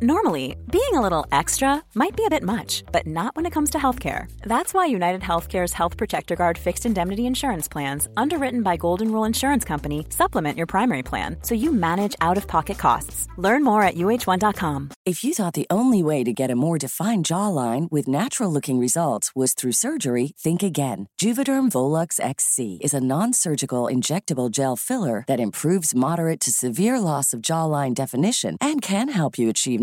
Normally, being a little extra might be a bit much, but not when it comes to healthcare. That's why United Healthcare's Health Protector Guard fixed indemnity insurance plans, underwritten by Golden Rule Insurance Company, supplement your primary plan so you manage out of pocket costs. Learn more at uh1.com. If you thought the only way to get a more defined jawline with natural looking results was through surgery, think again. Juvederm Volux XC is a non surgical injectable gel filler that improves moderate to severe loss of jawline definition and can help you achieve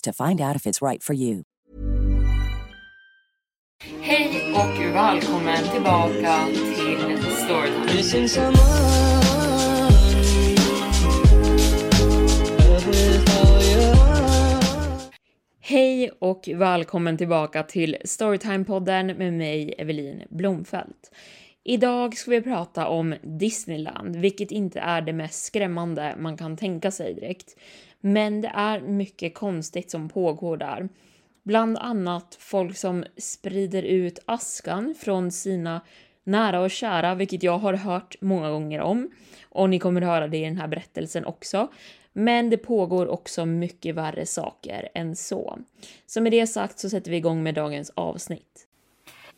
to find out if it's right for you. Hej och välkommen tillbaka till Storytime. Hej och välkommen tillbaka till Storytime-podden med mig, Evelin Blomfelt. Idag ska vi prata om Disneyland, vilket inte är det mest skrämmande man kan tänka sig direkt. Men det är mycket konstigt som pågår där. Bland annat folk som sprider ut askan från sina nära och kära, vilket jag har hört många gånger om. Och ni kommer höra det i den här berättelsen också. Men det pågår också mycket värre saker än så. Så med det sagt så sätter vi igång med dagens avsnitt.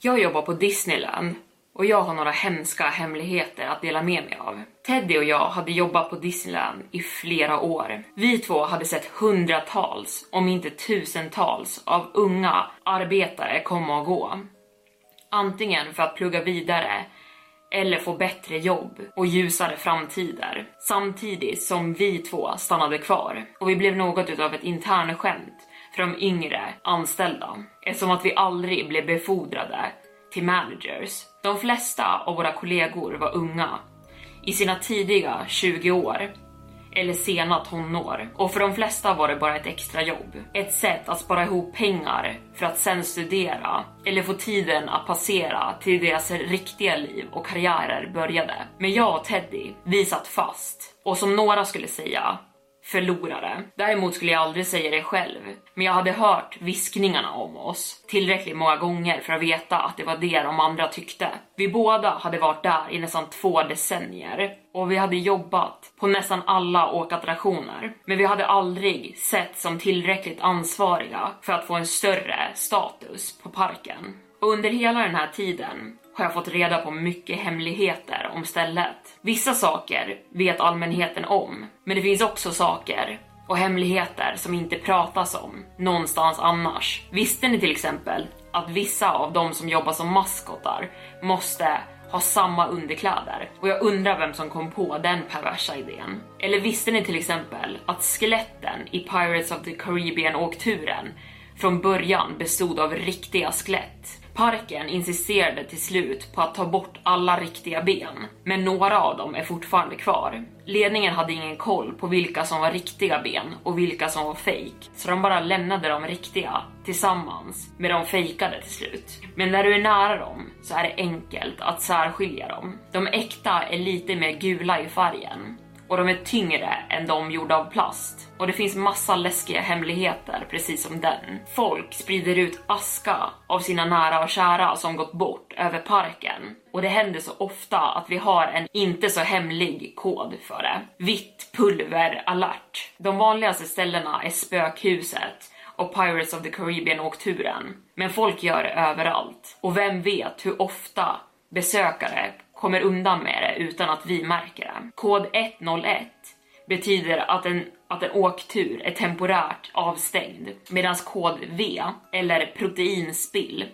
Jag jobbar på Disneyland och jag har några hemska hemligheter att dela med mig av. Teddy och jag hade jobbat på Disneyland i flera år. Vi två hade sett hundratals, om inte tusentals, av unga arbetare komma och gå. Antingen för att plugga vidare eller få bättre jobb och ljusare framtider. Samtidigt som vi två stannade kvar och vi blev något utav ett internskämt för de yngre anställda eftersom att vi aldrig blev befordrade till managers. De flesta av våra kollegor var unga, i sina tidiga 20 år. Eller sena tonår. Och för de flesta var det bara ett extra jobb. Ett sätt att spara ihop pengar för att sen studera. Eller få tiden att passera till deras riktiga liv och karriärer började. Men jag och Teddy, vi satt fast. Och som några skulle säga förlorare. Däremot skulle jag aldrig säga det själv, men jag hade hört viskningarna om oss tillräckligt många gånger för att veta att det var det de andra tyckte. Vi båda hade varit där i nästan två decennier och vi hade jobbat på nästan alla åkattraktioner, men vi hade aldrig sett som tillräckligt ansvariga för att få en större status på parken. Och under hela den här tiden har jag fått reda på mycket hemligheter om stället. Vissa saker vet allmänheten om, men det finns också saker och hemligheter som inte pratas om någonstans annars. Visste ni till exempel att vissa av de som jobbar som maskotar måste ha samma underkläder och jag undrar vem som kom på den perversa idén. Eller visste ni till exempel att skeletten i Pirates of the Caribbean åkturen från början bestod av riktiga skelett? Parken insisterade till slut på att ta bort alla riktiga ben, men några av dem är fortfarande kvar. Ledningen hade ingen koll på vilka som var riktiga ben och vilka som var fake, så de bara lämnade de riktiga tillsammans med de fejkade till slut. Men när du är nära dem så är det enkelt att särskilja dem. De äkta är lite mer gula i färgen och de är tyngre än de gjorda av plast. Och det finns massa läskiga hemligheter precis som den. Folk sprider ut aska av sina nära och kära som gått bort över parken. Och det händer så ofta att vi har en inte så hemlig kod för det. Vitt pulver alert. De vanligaste ställena är spökhuset och Pirates of the Caribbean åkturen. Men folk gör det överallt. Och vem vet hur ofta besökare kommer undan med det utan att vi märker det. Kod 101 betyder att en, att en åktur är temporärt avstängd medan kod V eller proteinspill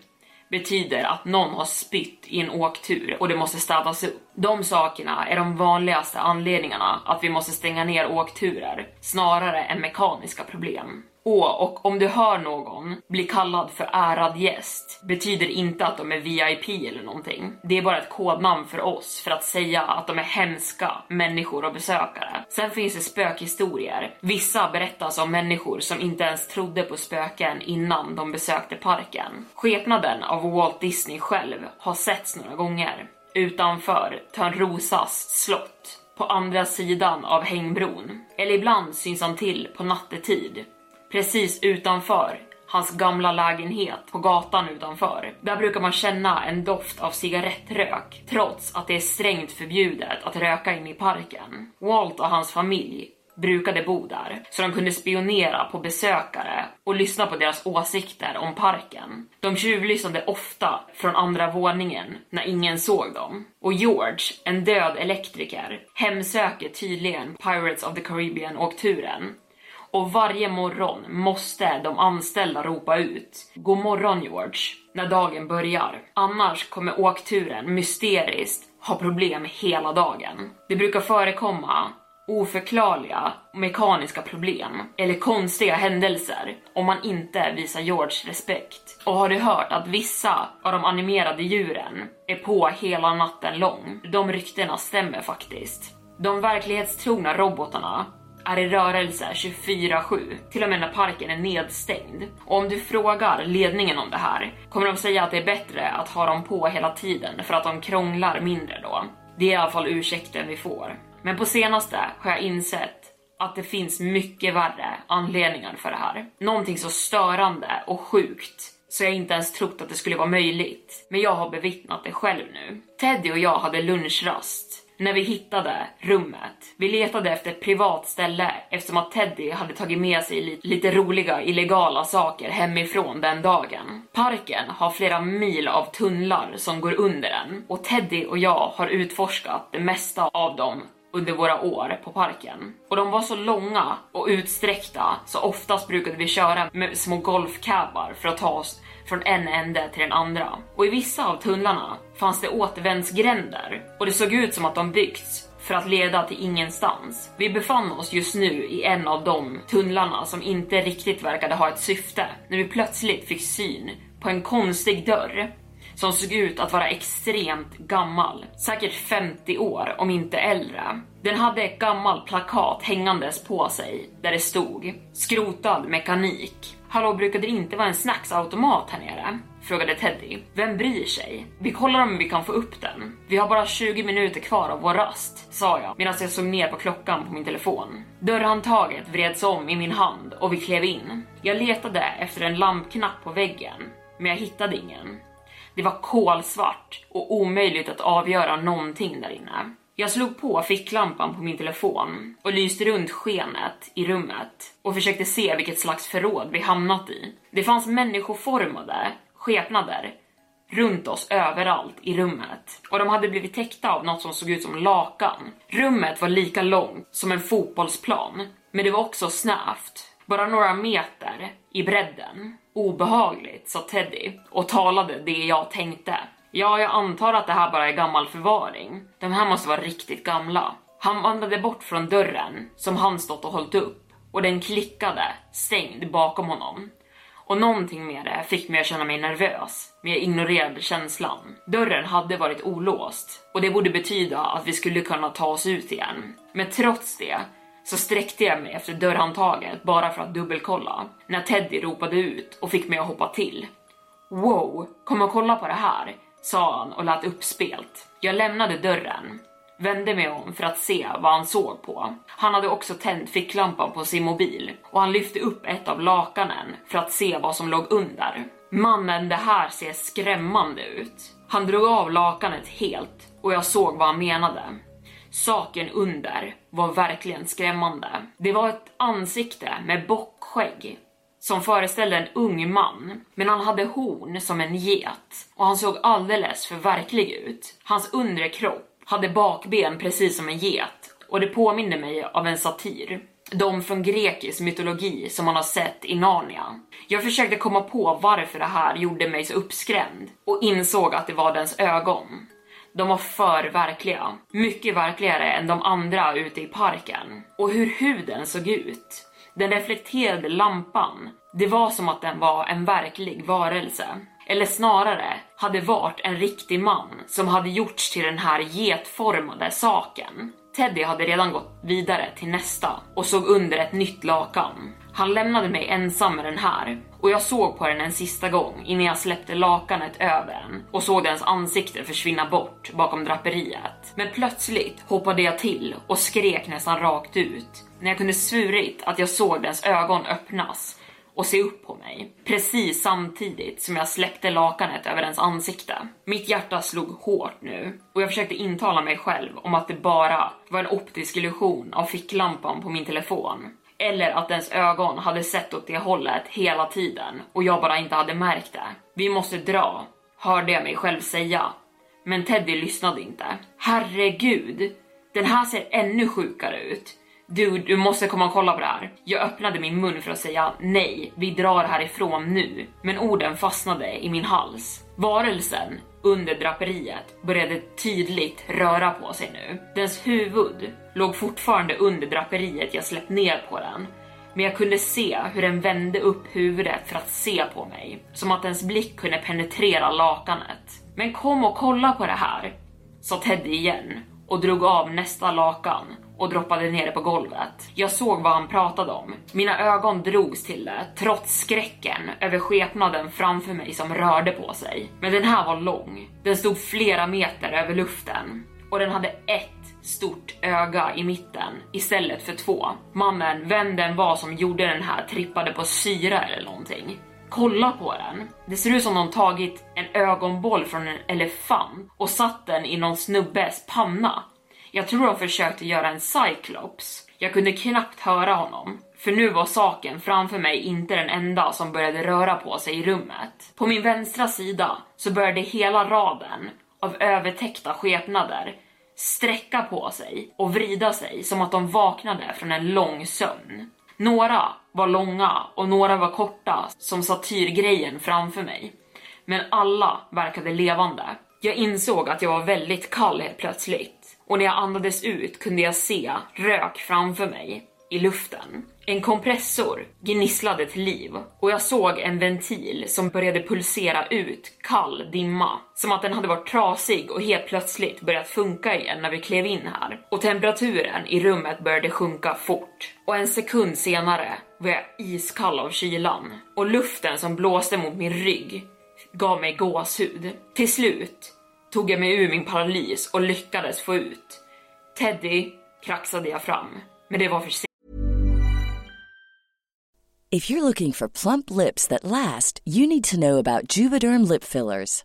betyder att någon har spytt i en åktur och det måste städas upp. De sakerna är de vanligaste anledningarna att vi måste stänga ner åkturer snarare än mekaniska problem. Åh, och om du hör någon bli kallad för ärad gäst betyder inte att de är VIP eller någonting. Det är bara ett kodnamn för oss för att säga att de är hemska människor och besökare. Sen finns det spökhistorier. Vissa berättas om människor som inte ens trodde på spöken innan de besökte parken. Skepnaden av Walt Disney själv har setts några gånger utanför Törnrosas slott på andra sidan av hängbron. Eller ibland syns han till på nattetid precis utanför hans gamla lägenhet på gatan utanför. Där brukar man känna en doft av cigarettrök trots att det är strängt förbjudet att röka in i parken. Walt och hans familj brukade bo där så de kunde spionera på besökare och lyssna på deras åsikter om parken. De tjuvlyssnade ofta från andra våningen när ingen såg dem. Och George, en död elektriker, hemsöker tydligen Pirates of the Caribbean-åkturen och varje morgon måste de anställda ropa ut God morgon George när dagen börjar. Annars kommer åkturen mysteriskt ha problem hela dagen. Det brukar förekomma oförklarliga mekaniska problem eller konstiga händelser om man inte visar George respekt. Och har du hört att vissa av de animerade djuren är på hela natten lång? De ryktena stämmer faktiskt. De verklighetstrogna robotarna är i rörelse 24-7, till och med när parken är nedstängd. Och om du frågar ledningen om det här kommer de säga att det är bättre att ha dem på hela tiden för att de krånglar mindre då. Det är i alla fall ursäkten vi får. Men på senaste har jag insett att det finns mycket värre anledningar för det här. Någonting så störande och sjukt så jag inte ens trott att det skulle vara möjligt. Men jag har bevittnat det själv nu. Teddy och jag hade lunchrast när vi hittade rummet. Vi letade efter ett privat ställe eftersom att Teddy hade tagit med sig li lite roliga illegala saker hemifrån den dagen. Parken har flera mil av tunnlar som går under den och Teddy och jag har utforskat det mesta av dem under våra år på parken. Och de var så långa och utsträckta så oftast brukade vi köra med små golfcabbar för att ta oss från en ände till den andra. Och i vissa av tunnlarna fanns det återvändsgränder och det såg ut som att de byggts för att leda till ingenstans. Vi befann oss just nu i en av de tunnlarna som inte riktigt verkade ha ett syfte när vi plötsligt fick syn på en konstig dörr som såg ut att vara extremt gammal, säkert 50 år om inte äldre. Den hade ett gammalt plakat hängandes på sig där det stod skrotad mekanik. Hallå, brukade det inte vara en snacksautomat här nere? Frågade Teddy. Vem bryr sig? Vi kollar om vi kan få upp den. Vi har bara 20 minuter kvar av vår rast, sa jag medan jag såg ner på klockan på min telefon. Dörrhandtaget vreds om i min hand och vi klev in. Jag letade efter en lampknapp på väggen, men jag hittade ingen. Det var kolsvart och omöjligt att avgöra någonting där inne. Jag slog på ficklampan på min telefon och lyste runt skenet i rummet och försökte se vilket slags förråd vi hamnat i. Det fanns människoformade skepnader runt oss överallt i rummet och de hade blivit täckta av något som såg ut som lakan. Rummet var lika långt som en fotbollsplan, men det var också snävt, bara några meter i bredden. Obehagligt, sa Teddy och talade det jag tänkte. Ja, jag antar att det här bara är gammal förvaring. De här måste vara riktigt gamla. Han vandrade bort från dörren som han stått och hållit upp och den klickade stängd bakom honom. Och någonting med det fick mig att känna mig nervös, men jag ignorerade känslan. Dörren hade varit olåst och det borde betyda att vi skulle kunna ta oss ut igen. Men trots det så sträckte jag mig efter dörrhandtaget bara för att dubbelkolla när Teddy ropade ut och fick mig att hoppa till. Wow, kom och kolla på det här, sa han och lät uppspelt. Jag lämnade dörren, vände mig om för att se vad han såg på. Han hade också tänt ficklampan på sin mobil och han lyfte upp ett av lakanen för att se vad som låg under. Mannen, det här ser skrämmande ut. Han drog av lakanet helt och jag såg vad han menade. Saken under var verkligen skrämmande. Det var ett ansikte med bockskägg som föreställde en ung man, men han hade horn som en get och han såg alldeles för verklig ut. Hans undre kropp hade bakben precis som en get och det påminde mig av en satir. De från grekisk mytologi som man har sett i Narnia. Jag försökte komma på varför det här gjorde mig så uppskrämd och insåg att det var dens ögon. De var för verkliga. Mycket verkligare än de andra ute i parken. Och hur huden såg ut. Den reflekterade lampan, det var som att den var en verklig varelse. Eller snarare hade varit en riktig man som hade gjorts till den här getformade saken. Teddy hade redan gått vidare till nästa och såg under ett nytt lakan. Han lämnade mig ensam med den här och jag såg på den en sista gång innan jag släppte lakanet över den och såg dens ansikte försvinna bort bakom draperiet. Men plötsligt hoppade jag till och skrek nästan rakt ut när jag kunde svurit att jag såg dess ögon öppnas och se upp på mig. Precis samtidigt som jag släppte lakanet över dens ansikte. Mitt hjärta slog hårt nu och jag försökte intala mig själv om att det bara var en optisk illusion av ficklampan på min telefon. Eller att ens ögon hade sett åt det hållet hela tiden och jag bara inte hade märkt det. Vi måste dra, hörde jag mig själv säga. Men Teddy lyssnade inte. Herregud, den här ser ännu sjukare ut. Du, du måste komma och kolla på det här. Jag öppnade min mun för att säga nej, vi drar härifrån nu. Men orden fastnade i min hals. Varelsen under draperiet började tydligt röra på sig nu. Dens huvud låg fortfarande under draperiet jag släppt ner på den. Men jag kunde se hur den vände upp huvudet för att se på mig. Som att dens blick kunde penetrera lakanet. Men kom och kolla på det här, sa Teddy igen och drog av nästa lakan och droppade ner det på golvet. Jag såg vad han pratade om. Mina ögon drogs till det, trots skräcken över skepnaden framför mig som rörde på sig. Men den här var lång. Den stod flera meter över luften och den hade ett stort öga i mitten istället för två. Mannen, vem den var som gjorde den här, trippade på syra eller någonting. Kolla på den. Det ser ut som de tagit en ögonboll från en elefant och satt den i någon snubbes panna. Jag tror de försökte göra en cyclops. Jag kunde knappt höra honom. För nu var saken framför mig inte den enda som började röra på sig i rummet. På min vänstra sida så började hela raden av övertäckta skepnader sträcka på sig och vrida sig som att de vaknade från en lång sömn. Några var långa och några var korta som satyrgrejen framför mig. Men alla verkade levande. Jag insåg att jag var väldigt kall helt plötsligt och när jag andades ut kunde jag se rök framför mig i luften. En kompressor gnisslade till liv och jag såg en ventil som började pulsera ut kall dimma. Som att den hade varit trasig och helt plötsligt börjat funka igen när vi klev in här. Och temperaturen i rummet började sjunka fort. Och en sekund senare var jag iskall av kylan. Och luften som blåste mot min rygg gav mig gåshud. Till slut tog jag mig ur min paralys och lyckades få ut. Teddy kraxade jag fram, men det var för sent. If you're looking for plump lips that last, you need to know about Juvederm lip fillers.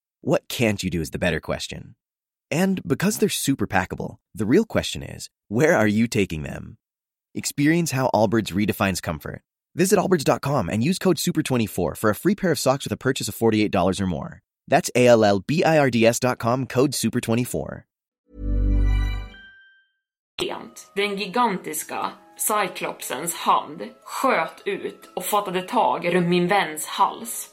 What can't you do is the better question. And because they're super packable, the real question is where are you taking them? Experience how Allbirds redefines comfort. Visit allbirds.com and use code SUPER24 for a free pair of socks with a purchase of $48 or more. That's A L L B I R D S.com code SUPER24. Rent. Den gigantiska Cyclopsens hand sköt ut och fattade tag runt min väns hals.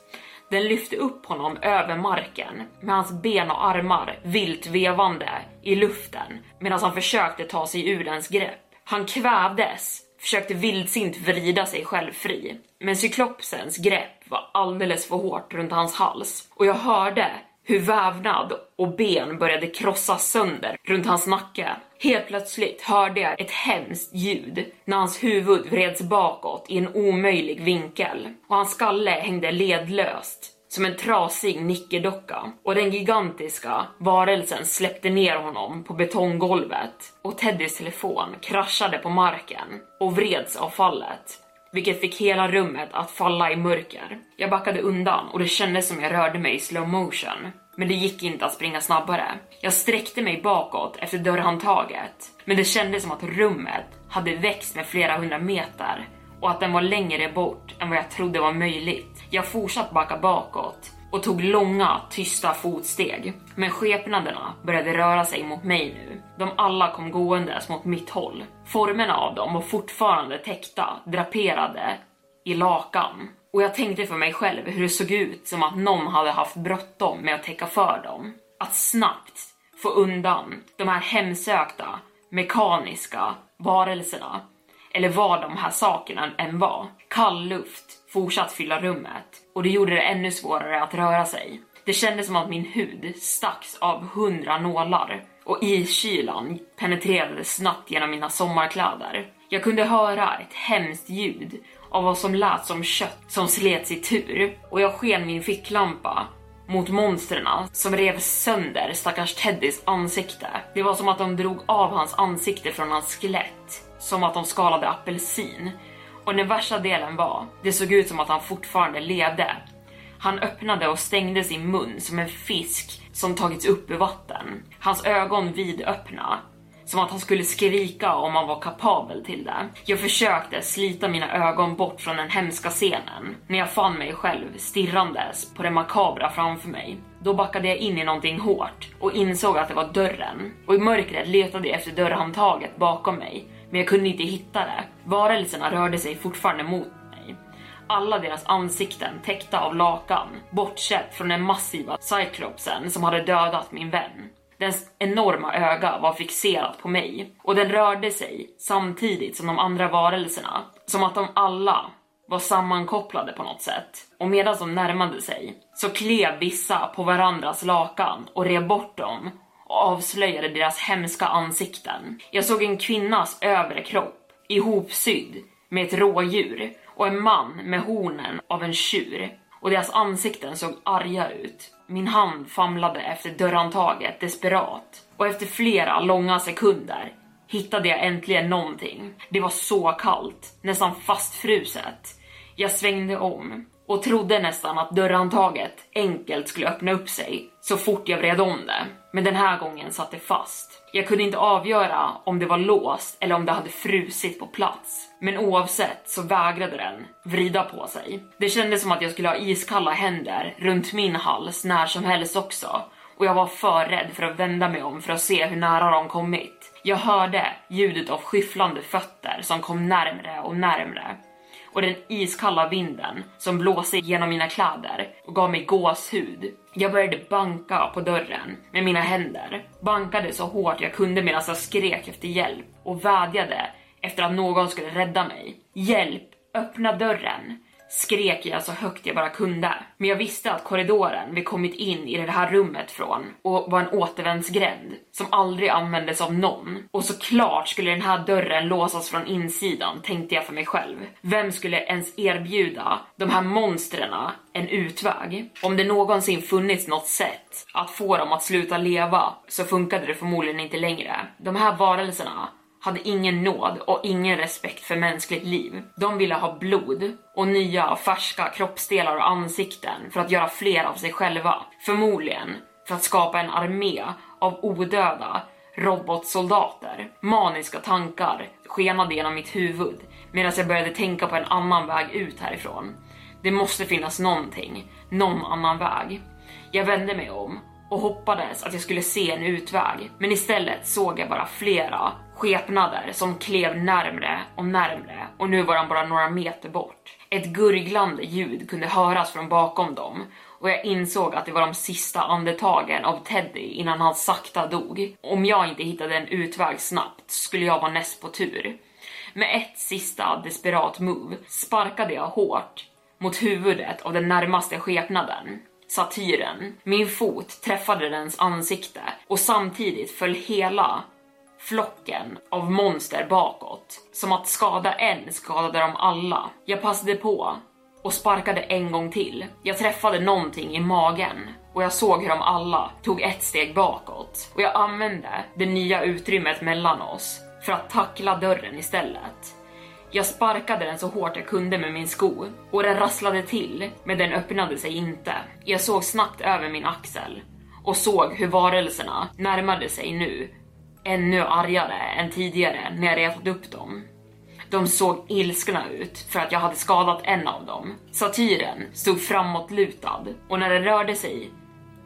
Den lyfte upp honom över marken med hans ben och armar vilt vevande i luften medan han försökte ta sig ur dens grepp. Han kvävdes, försökte vildsint vrida sig själv fri. Men cyklopsens grepp var alldeles för hårt runt hans hals och jag hörde hur vävnad och ben började krossas sönder runt hans nacke. Helt plötsligt hörde jag ett hemskt ljud. När hans huvud vreds bakåt i en omöjlig vinkel. Och hans skalle hängde ledlöst som en trasig nickedocka. Och den gigantiska varelsen släppte ner honom på betonggolvet. Och Teddys telefon kraschade på marken och vreds av fallet. Vilket fick hela rummet att falla i mörker. Jag backade undan och det kändes som jag rörde mig i slow motion. Men det gick inte att springa snabbare. Jag sträckte mig bakåt efter dörrhandtaget, men det kändes som att rummet hade växt med flera hundra meter och att den var längre bort än vad jag trodde var möjligt. Jag fortsatte backa bakåt och tog långa, tysta fotsteg. Men skepnaderna började röra sig mot mig nu. De alla kom gåendes mot mitt håll. Formerna av dem var fortfarande täckta, draperade i lakan. Och jag tänkte för mig själv hur det såg ut som att någon hade haft bråttom med att täcka för dem. Att snabbt få undan de här hemsökta, mekaniska varelserna. Eller vad de här sakerna än var. Kall luft fortsatt fylla rummet och det gjorde det ännu svårare att röra sig. Det kändes som att min hud stacks av hundra nålar och iskylan penetrerade snabbt genom mina sommarkläder. Jag kunde höra ett hemskt ljud av vad som lät som kött som slets i tur och jag sken min ficklampa mot monstren som rev sönder stackars Teddys ansikte. Det var som att de drog av hans ansikte från hans skelett, som att de skalade apelsin. Och den värsta delen var, det såg ut som att han fortfarande levde. Han öppnade och stängde sin mun som en fisk som tagits upp ur vatten. Hans ögon vidöppna, som att han skulle skrika om han var kapabel till det. Jag försökte slita mina ögon bort från den hemska scenen när jag fann mig själv stirrandes på det makabra framför mig. Då backade jag in i någonting hårt och insåg att det var dörren och i mörkret letade jag efter dörrhandtaget bakom mig men jag kunde inte hitta det. Varelserna rörde sig fortfarande mot mig. Alla deras ansikten täckta av lakan, bortsett från den massiva cyklopsen som hade dödat min vän. Dens enorma öga var fixerat på mig och den rörde sig samtidigt som de andra varelserna, som att de alla var sammankopplade på något sätt. Och medan de närmade sig så klev vissa på varandras lakan och rev bort dem och avslöjade deras hemska ansikten. Jag såg en kvinnas övre kropp ihopsydd med ett rådjur och en man med hornen av en tjur och deras ansikten såg arga ut. Min hand famlade efter dörrhandtaget desperat och efter flera långa sekunder hittade jag äntligen någonting. Det var så kallt, nästan fastfruset. Jag svängde om och trodde nästan att dörrhandtaget enkelt skulle öppna upp sig så fort jag vred om det. Men den här gången satt det fast. Jag kunde inte avgöra om det var låst eller om det hade frusit på plats. Men oavsett så vägrade den vrida på sig. Det kändes som att jag skulle ha iskalla händer runt min hals när som helst också och jag var för rädd för att vända mig om för att se hur nära de kommit. Jag hörde ljudet av skyfflande fötter som kom närmre och närmre och den iskalla vinden som blåste genom mina kläder och gav mig gåshud. Jag började banka på dörren med mina händer, bankade så hårt jag kunde medan jag skrek efter hjälp och vädjade efter att någon skulle rädda mig. Hjälp! Öppna dörren! skrek jag så högt jag bara kunde. Men jag visste att korridoren vi kommit in i det här rummet från och var en återvändsgränd som aldrig användes av någon. Och såklart skulle den här dörren låsas från insidan tänkte jag för mig själv. Vem skulle ens erbjuda de här monstren en utväg? Om det någonsin funnits något sätt att få dem att sluta leva så funkade det förmodligen inte längre. De här varelserna hade ingen nåd och ingen respekt för mänskligt liv. De ville ha blod och nya färska kroppsdelar och ansikten för att göra fler av sig själva. Förmodligen för att skapa en armé av odöda robotsoldater. Maniska tankar skenade genom mitt huvud medan jag började tänka på en annan väg ut härifrån. Det måste finnas någonting, någon annan väg. Jag vände mig om och hoppades att jag skulle se en utväg, men istället såg jag bara flera skepnader som klev närmre och närmre och nu var de bara några meter bort. Ett gurglande ljud kunde höras från bakom dem och jag insåg att det var de sista andetagen av Teddy innan han sakta dog. Om jag inte hittade en utväg snabbt skulle jag vara näst på tur. Med ett sista desperat move sparkade jag hårt mot huvudet av den närmaste skepnaden satyren. Min fot träffade dens ansikte och samtidigt föll hela flocken av monster bakåt. Som att skada en skadade de alla. Jag passade på och sparkade en gång till. Jag träffade någonting i magen och jag såg hur de alla tog ett steg bakåt och jag använde det nya utrymmet mellan oss för att tackla dörren istället. Jag sparkade den så hårt jag kunde med min sko och den rasslade till, men den öppnade sig inte. Jag såg snabbt över min axel och såg hur varelserna närmade sig nu, ännu argare än tidigare när jag retat upp dem. De såg ilskna ut för att jag hade skadat en av dem. Satyren stod framåtlutad och när den rörde sig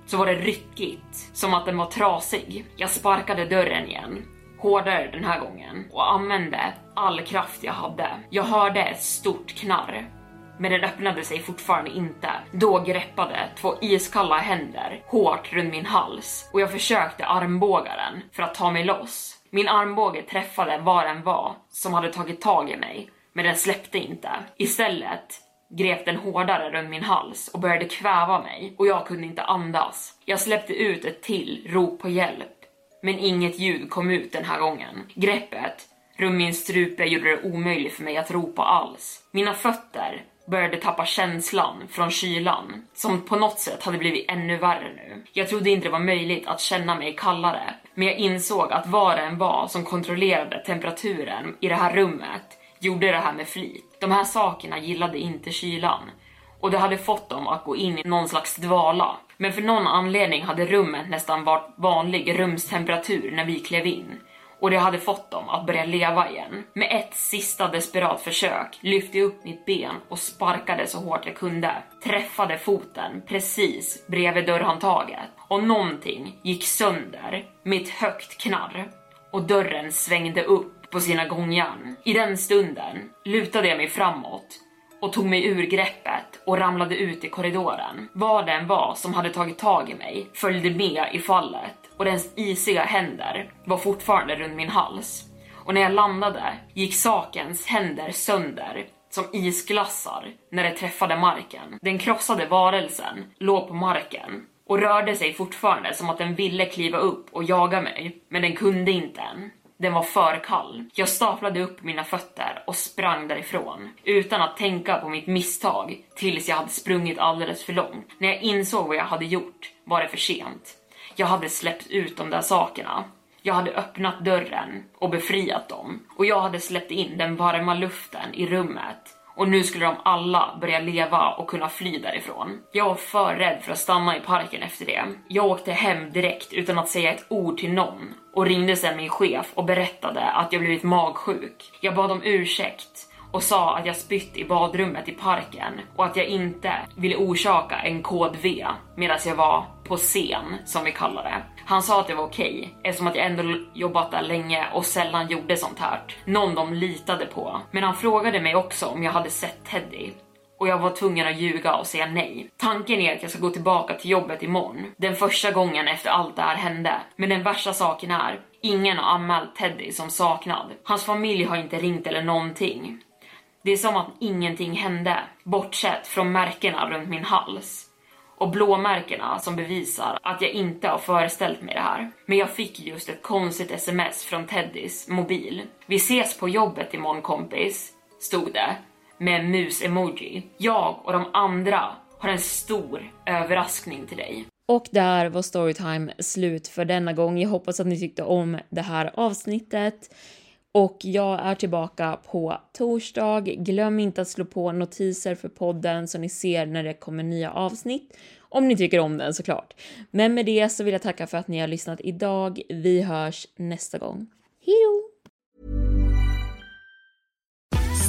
så var det ryckigt, som att den var trasig. Jag sparkade dörren igen hårdare den här gången och använde all kraft jag hade. Jag hörde ett stort knarr, men den öppnade sig fortfarande inte. Då greppade två iskalla händer hårt runt min hals och jag försökte armbåga den för att ta mig loss. Min armbåge träffade var den var som hade tagit tag i mig, men den släppte inte. Istället grep den hårdare runt min hals och började kväva mig och jag kunde inte andas. Jag släppte ut ett till rop på hjälp men inget ljud kom ut den här gången. Greppet runt min strupe gjorde det omöjligt för mig att ropa alls. Mina fötter började tappa känslan från kylan, som på något sätt hade blivit ännu värre nu. Jag trodde inte det var möjligt att känna mig kallare, men jag insåg att vad det än var som kontrollerade temperaturen i det här rummet gjorde det här med flit. De här sakerna gillade inte kylan och det hade fått dem att gå in i någon slags dvala. Men för någon anledning hade rummet nästan varit vanlig rumstemperatur när vi klev in och det hade fått dem att börja leva igen. Med ett sista desperat försök lyfte jag upp mitt ben och sparkade så hårt jag kunde. Träffade foten precis bredvid dörrhandtaget och någonting gick sönder med ett högt knarr och dörren svängde upp på sina gångjärn. I den stunden lutade jag mig framåt och tog mig ur greppet och ramlade ut i korridoren. Vad den var som hade tagit tag i mig följde med i fallet och dens isiga händer var fortfarande runt min hals. Och när jag landade gick sakens händer sönder som isglassar när det träffade marken. Den krossade varelsen låg på marken och rörde sig fortfarande som att den ville kliva upp och jaga mig, men den kunde inte än. Den var för kall. Jag staplade upp mina fötter och sprang därifrån utan att tänka på mitt misstag tills jag hade sprungit alldeles för långt. När jag insåg vad jag hade gjort var det för sent. Jag hade släppt ut de där sakerna. Jag hade öppnat dörren och befriat dem och jag hade släppt in den varma luften i rummet och nu skulle de alla börja leva och kunna fly därifrån. Jag var för rädd för att stanna i parken efter det. Jag åkte hem direkt utan att säga ett ord till någon och ringde sen min chef och berättade att jag blivit magsjuk. Jag bad om ursäkt och sa att jag spytt i badrummet i parken och att jag inte ville orsaka en kod V medan jag var på scen som vi kallar det. Han sa att det var okej okay, eftersom att jag ändå jobbat där länge och sällan gjorde sånt här. Någon de litade på. Men han frågade mig också om jag hade sett Teddy och jag var tvungen att ljuga och säga nej. Tanken är att jag ska gå tillbaka till jobbet imorgon. Den första gången efter allt det här hände. Men den värsta saken är, ingen har anmält Teddy som saknad. Hans familj har inte ringt eller någonting. Det är som att ingenting hände, bortsett från märkena runt min hals och blåmärkena som bevisar att jag inte har föreställt mig det här. Men jag fick just ett konstigt sms från Teddys mobil. Vi ses på jobbet imorgon kompis, stod det med mus-emoji. Jag och de andra har en stor överraskning till dig. Och där var Storytime slut för denna gång. Jag hoppas att ni tyckte om det här avsnittet. Och jag är tillbaka på torsdag. Glöm inte att slå på notiser för podden så ni ser när det kommer nya avsnitt. Om ni tycker om den såklart. Men med det så vill jag tacka för att ni har lyssnat idag. Vi hörs nästa gång. Hejdå!